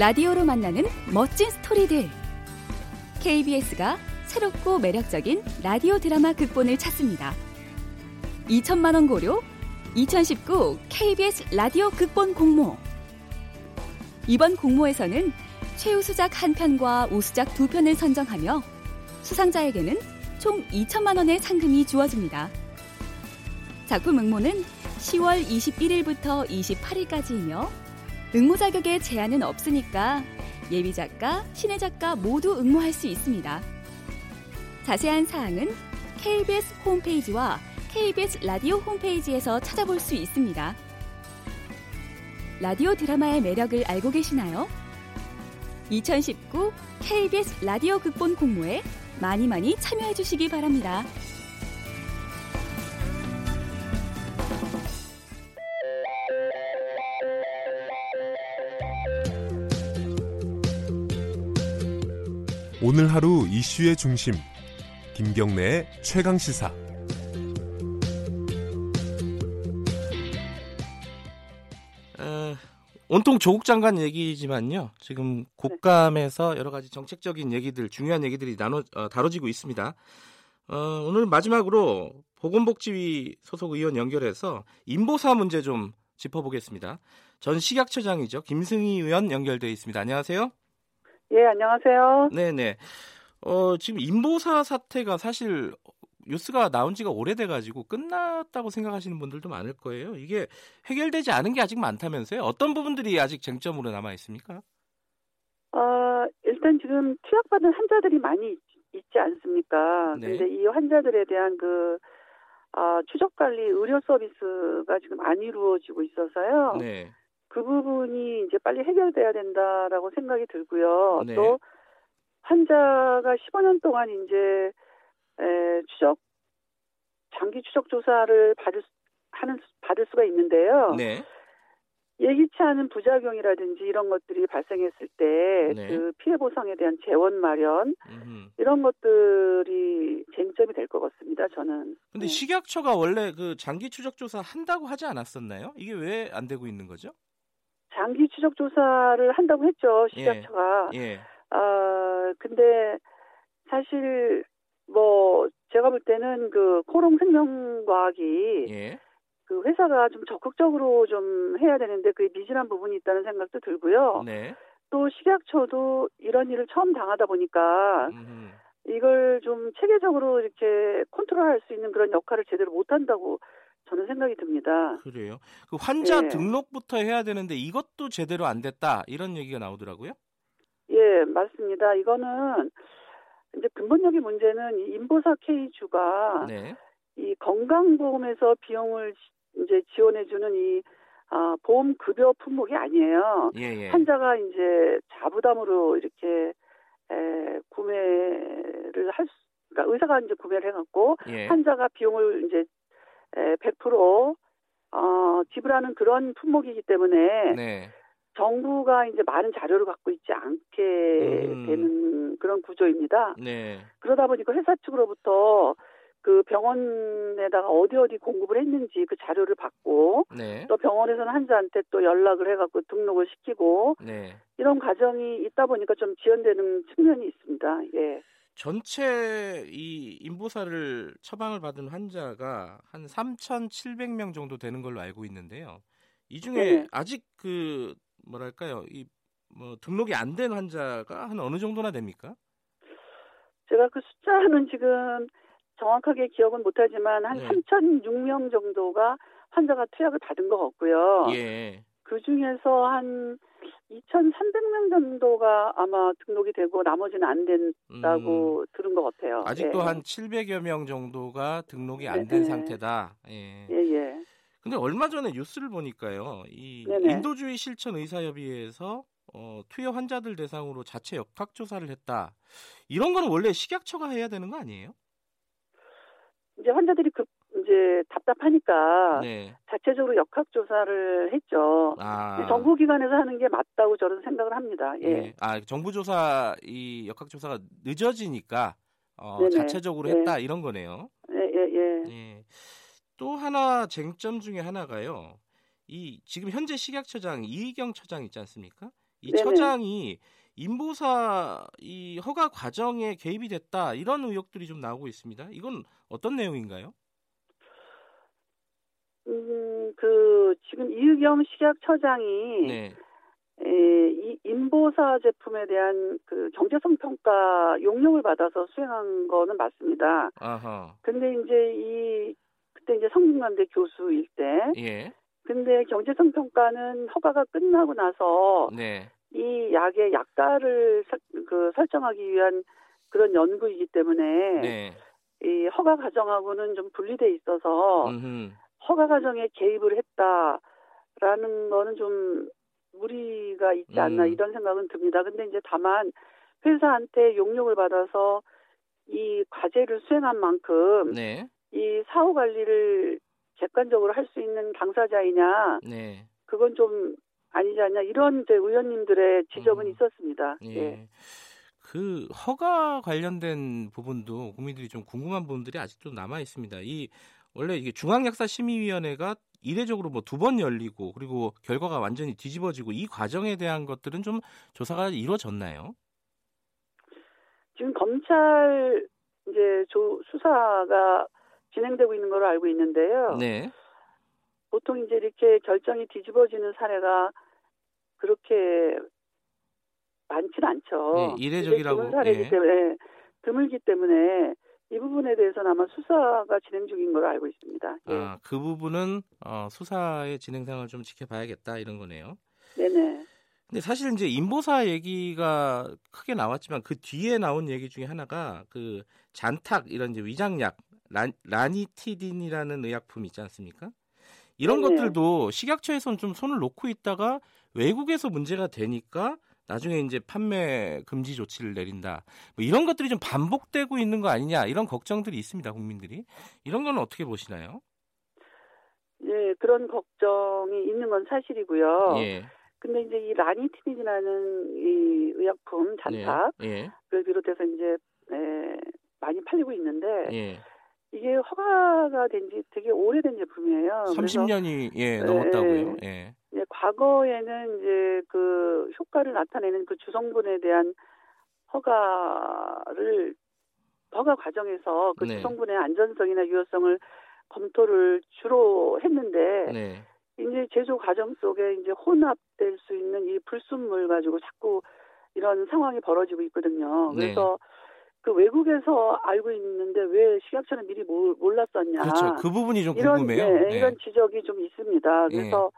라디오로 만나는 멋진 스토리들. KBS가 새롭고 매력적인 라디오 드라마 극본을 찾습니다. 2천만 원 고려 2019 KBS 라디오 극본 공모. 이번 공모에서는 최우수작 한 편과 우수작 두 편을 선정하며 수상자에게는 총 2천만 원의 상금이 주어집니다. 작품 응모는 10월 21일부터 28일까지이며 응모 자격에 제한은 없으니까 예비 작가, 신의 작가 모두 응모할 수 있습니다. 자세한 사항은 KBS 홈페이지와 KBS 라디오 홈페이지에서 찾아볼 수 있습니다. 라디오 드라마의 매력을 알고 계시나요? 2019 KBS 라디오 극본 공모에 많이 많이 참여해 주시기 바랍니다. 오늘 하루 이슈의 중심 김경래의 최강 시사 어, 온통 조국 장관 얘기지만요. 지금 국감에서 여러 가지 정책적인 얘기들, 중요한 얘기들이 나눠 어, 다뤄지고 있습니다. 어, 오늘 마지막으로 보건복지위 소속 의원 연결해서 인보사 문제 좀 짚어보겠습니다. 전 식약처장이죠. 김승희 의원 연결돼 있습니다. 안녕하세요. 예, 안녕하세요. 네네. 어, 지금 인보사 사태가 사실 뉴스가 나온 지가 오래돼가지고 끝났다고 생각하시는 분들도 많을 거예요. 이게 해결되지 않은 게 아직 많다면서요? 어떤 부분들이 아직 쟁점으로 남아 있습니까? 어, 일단 지금 투약받은 환자들이 많이 있, 지 않습니까? 네. 근데 이 환자들에 대한 그 어, 추적 관리 의료 서비스가 지금 안 이루어지고 있어서요. 네. 그 부분이 이제 빨리 해결돼야 된다라고 생각이 들고요. 네. 또 환자가 15년 동안 이제 에, 추적 장기 추적 조사를 받을 수- 하는 수- 받을 수가 있는데요. 네. 예기치 않은 부작용이라든지 이런 것들이 발생했을 때 네. 그 피해 보상에 대한 재원 마련 음흠. 이런 것들이 쟁점이 될 것 같습니다. 저는. 근데 네. 식약처가 원래 그 장기 추적 조사 한다고 하지 않았었나요? 이게 왜 안 되고 있는 거죠? 장기 추적 조사를 한다고 했죠 식약처가. 예. 아 근데 사실 뭐 제가 볼 때는 그 코롱 생명과학이 예. 그 회사가 좀 적극적으로 좀 해야 되는데 그게 미진한 부분이 있다는 생각도 들고요. 네. 또 식약처도 이런 일을 처음 당하다 보니까 음흠. 이걸 좀 체계적으로 이렇게 컨트롤할 수 있는 그런 역할을 제대로 못한다고 저는 생각이 듭니다. 그래요. 그 환자 네. 등록부터 해야 되는데 이것도 제대로 안 됐다 이런 얘기가 나오더라고요. 예, 맞습니다. 이거는 이제 근본적인 문제는 이 인보사 K주가 네. 이 건강보험에서 비용을 지- 이제 지원해주는 이 아, 보험 급여 품목이 아니에요. 예, 예. 환자가 이제 자부담으로 이렇게 에, 구매를 할 수, 그러니까 의사가 이제 구매를 해갖고 예. 환자가 비용을 이제 에, 100% 어, 지불하는 그런 품목이기 때문에 네. 정부가 이제 많은 자료를 갖고 있지 않게 음. 되는 그런 구조입니다. 네. 그러다 보니까 회사 측으로부터 그 병원에다가 어디 어디 공급을 했는지 그 자료를 받고 네. 또 병원에서는 환자한테 또 연락을 해갖고 등록을 시키고 네. 이런 과정이 있다 보니까 좀 지연되는 측면이 있습니다. 예. 전체 이 인보사를 처방을 받은 환자가 한 3,700명 정도 되는 걸로 알고 있는데요. 이 중에 네네. 아직 그 뭐랄까요? 이 뭐 등록이 안 된 환자가 한 어느 정도나 됩니까? 제가 그 숫자는 지금 정확하게 기억은 못하지만 한 네. 3,006명 정도가 환자가 투약을 받은 것 같고요. 예. 그 중에서 한 2,300명 정도가 아마 등록이 되고 나머지는 안 된다고 들은 것 같아요. 음. 아직도 예. 한 700여 명 정도가 등록이 안 네, 된 네. 상태다. 예. 예, 예. 근데 얼마 전에 뉴스를 보니까요. 이 네네. 인도주의 실천 의사협의회에서 어, 투여 환자들 대상으로 자체 역학 조사를 했다. 이런 거는 원래 식약처가 해야 되는 거 아니에요? 이제 환자들이 급 이제 답답하니까 네. 자체적으로 역학 조사를 했죠. 아. 정부 기관에서 하는 게 맞다고 저는 생각을 합니다. 예. 예. 아, 정부 조사 이 역학 조사가 늦어지니까 어. 자체적으로 네. 했다 이런 거네요. 예, 예, 예. 예. 또 하나 쟁점 중에 하나가요. 이 지금 현재 식약처장 이희경 처장 있지 않습니까? 이 네네. 처장이 인보사 이 허가 과정에 개입이 됐다 이런 의혹들이 좀 나오고 있습니다. 이건 어떤 내용인가요? 음, 그 지금 이의경 식약처장이 네, 에, 이 인보사 제품에 대한 그 경제성 평가 용역을 받아서 수행한 거는 맞습니다. 아하, 근데 이제 이 그때 이제 성균관대 교수일 때 예, 근데 경제성 평가는 허가가 끝나고 나서 네, 이 약의 약가를 설- 그 설정하기 위한 그런 연구이기 때문에 네, 이 허가 과정하고는 좀 분리돼 있어서 음흠, 허가 과정에 개입을 했다라는 거는 좀 무리가 있지 않나 음. 이런 생각은 듭니다. 근데 이제 다만 회사한테 용역을 받아서 이 과제를 수행한 만큼 네, 이 사후 관리를 객관적으로 할 수 있는 당사자이냐 네, 그건 좀 아니지 않냐 이런 이제 의원님들의 지적은 음. 있었습니다. 예. 예. 그 허가 관련된 부분도 국민들이 좀 궁금한 부분들이 아직도 남아 있습니다. 이 원래 이게 중앙약사심의위원회가 이례적으로 뭐 두 번 열리고 그리고 결과가 완전히 뒤집어지고 이 과정에 대한 것들은 좀 조사가 이루어졌나요? 지금 검찰 이제 조, 수사가 진행되고 있는 걸로 알고 있는데요. 네. 보통 이제 이렇게 결정이 뒤집어지는 사례가 그렇게 많지는 않죠. 네, 이례적이라고, 사례이기 예. 때문에 드물기 때문에 이 부분에 대해서는 아마 수사가 진행 중인 걸로 알고 있습니다. 예. 아, 그 부분은 어, 수사의 진행 상황을 좀 지켜봐야겠다 이런 거네요. 네네. 근데 사실 이제 인보사 얘기가 크게 나왔지만 그 뒤에 나온 얘기 중에 하나가 그 잔탁 이런 이제 위장약 란, 라니티딘이라는 의약품 있지 않습니까? 이런 네네. 것들도 식약처에서는 좀 손을 놓고 있다가 외국에서 문제가 되니까 나중에 이제 판매 금지 조치를 내린다. 뭐 이런 것들이 좀 반복되고 있는 거 아니냐 이런 걱정들이 있습니다 국민들이 이런 건 어떻게 보시나요? 예, 그런 걱정이 있는 건 사실이고요. 예, 근데 이제 이 라니티닌이라는 이 의약품 잔탁 예, 를 비롯해서 이제 에, 많이 팔리고 있는데 예, 이게 허가가 된 지 되게 오래된 제품이에요. 그래서 30년이 예 네, 넘었다고요. 예, 이제 과거에는 이제 그 효과를 나타내는 그 주성분에 대한 허가를 허가 과정에서 그 네. 주성분의 안전성이나 유효성을 검토를 주로 했는데 네, 이제 제조 과정 속에 이제 혼합될 수 있는 이 불순물 가지고 자꾸 이런 상황이 벌어지고 있거든요. 네. 그래서 그 외국에서 알고 있는데 왜 식약처는 미리 몰- 몰랐었냐. 그렇죠. 그 부분이 좀 이런 궁금해요. 네, 예. 이런 지적이 좀 있습니다. 그래서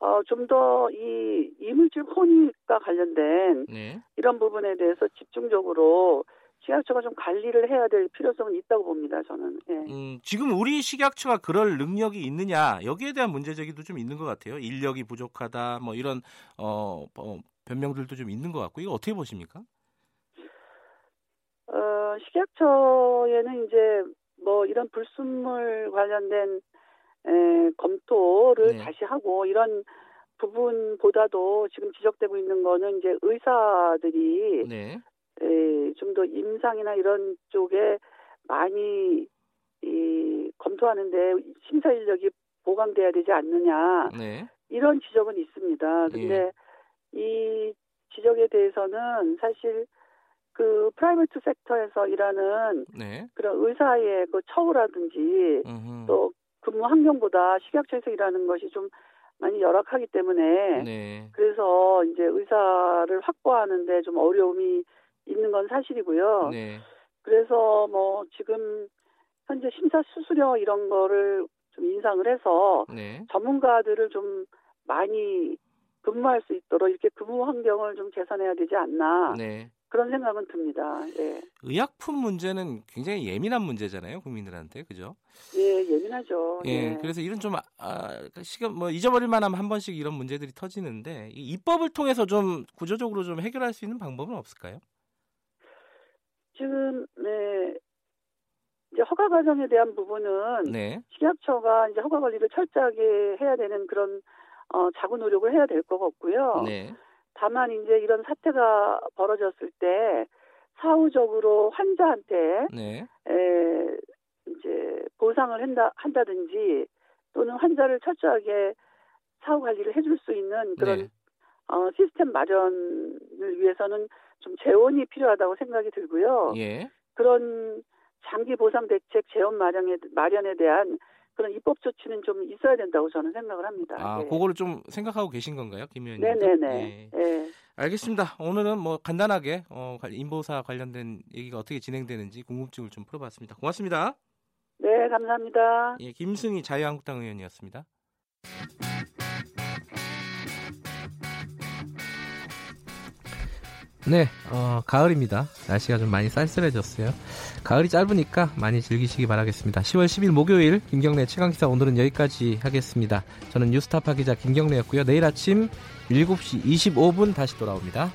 어, 좀 더 이 이물질 혼입과 관련된 네. 이런 부분에 대해서 집중적으로 식약처가 좀 관리를 해야 될 필요성은 있다고 봅니다. 저는. 예. 음, 지금 우리 식약처가 그럴 능력이 있느냐 여기에 대한 문제 제기도 좀 있는 것 같아요. 인력이 부족하다 뭐 이런 어, 어, 변명들도 좀 있는 것 같고 이거 어떻게 보십니까? 어, 식약처에는 이제 뭐 이런 불순물 관련된 에, 검토를 네. 다시 하고 이런 부분보다도 지금 지적되고 있는 거는 이제 의사들이 네. 좀더 임상이나 이런 쪽에 많이 이, 검토하는데 심사 인력이 보강돼야 되지 않느냐 네. 이런 지적은 있습니다. 예. 근데 이 지적에 대해서는 사실 그 private sector에서 일하는 네. 그런 의사의 그 처우라든지 음흠. 또 근무 환경보다 식약처에서 일하는 것이 좀 많이 열악하기 때문에 네. 그래서 이제 의사를 확보하는데 좀 어려움이 있는 건 사실이고요. 네. 그래서 뭐 지금 현재 심사 수수료 이런 거를 좀 인상을 해서 네. 전문가들을 좀 많이 근무할 수 있도록 이렇게 근무 환경을 좀 개선해야 되지 않나 네. 그런 생각은 듭니다. 예, 의약품 문제는 굉장히 예민한 문제잖아요, 국민들한테. 그죠? 예 예민하죠. 예. 그래서 이런 좀 아, 시간 뭐 잊어버릴 만하면 한 번씩 이런 문제들이 터지는데 이 입법을 통해서 좀 구조적으로 좀 해결할 수 있는 방법은 없을까요? 지금 네 이제 허가 과정에 대한 부분은 네. 식약처가 이제 허가 관리를 철저하게 해야 되는 그런 어, 자구 노력을 해야 될 것 같고요. 네. 다만 이제 이런 사태가 벌어졌을 때 사후적으로 환자한테 네. 에, 이제 보상을 한다 한다든지 또는 환자를 철저하게 사후 관리를 해줄 수 있는 그런 네. 어, 시스템 마련을 위해서는 좀 재원이 필요하다고 생각이 들고요. 예. 그런 장기 보상 대책 재원 마련에 마련에 대한 그런 입법 조치는 좀 있어야 된다고 저는 생각을 합니다. 아, 예. 그거를 좀 생각하고 계신 건가요, 김 의원님? 네네네. 예. 알겠습니다. 오늘은 뭐 간단하게 어, 관- 인보사 관련된 얘기가 어떻게 진행되는지 궁금증을 좀 풀어봤습니다. 고맙습니다. 네, 감사합니다. 예, 김승희 자유한국당 의원이었습니다. 네, 어, 가을입니다. 날씨가 좀 많이 쌀쌀해졌어요. 가을이 짧으니까 많이 즐기시기 바라겠습니다. 10월 10일 목요일 김경래 최강기사 오늘은 여기까지 하겠습니다. 저는 뉴스타파 기자 김경래였고요. 내일 아침 7시 25분 다시 돌아옵니다.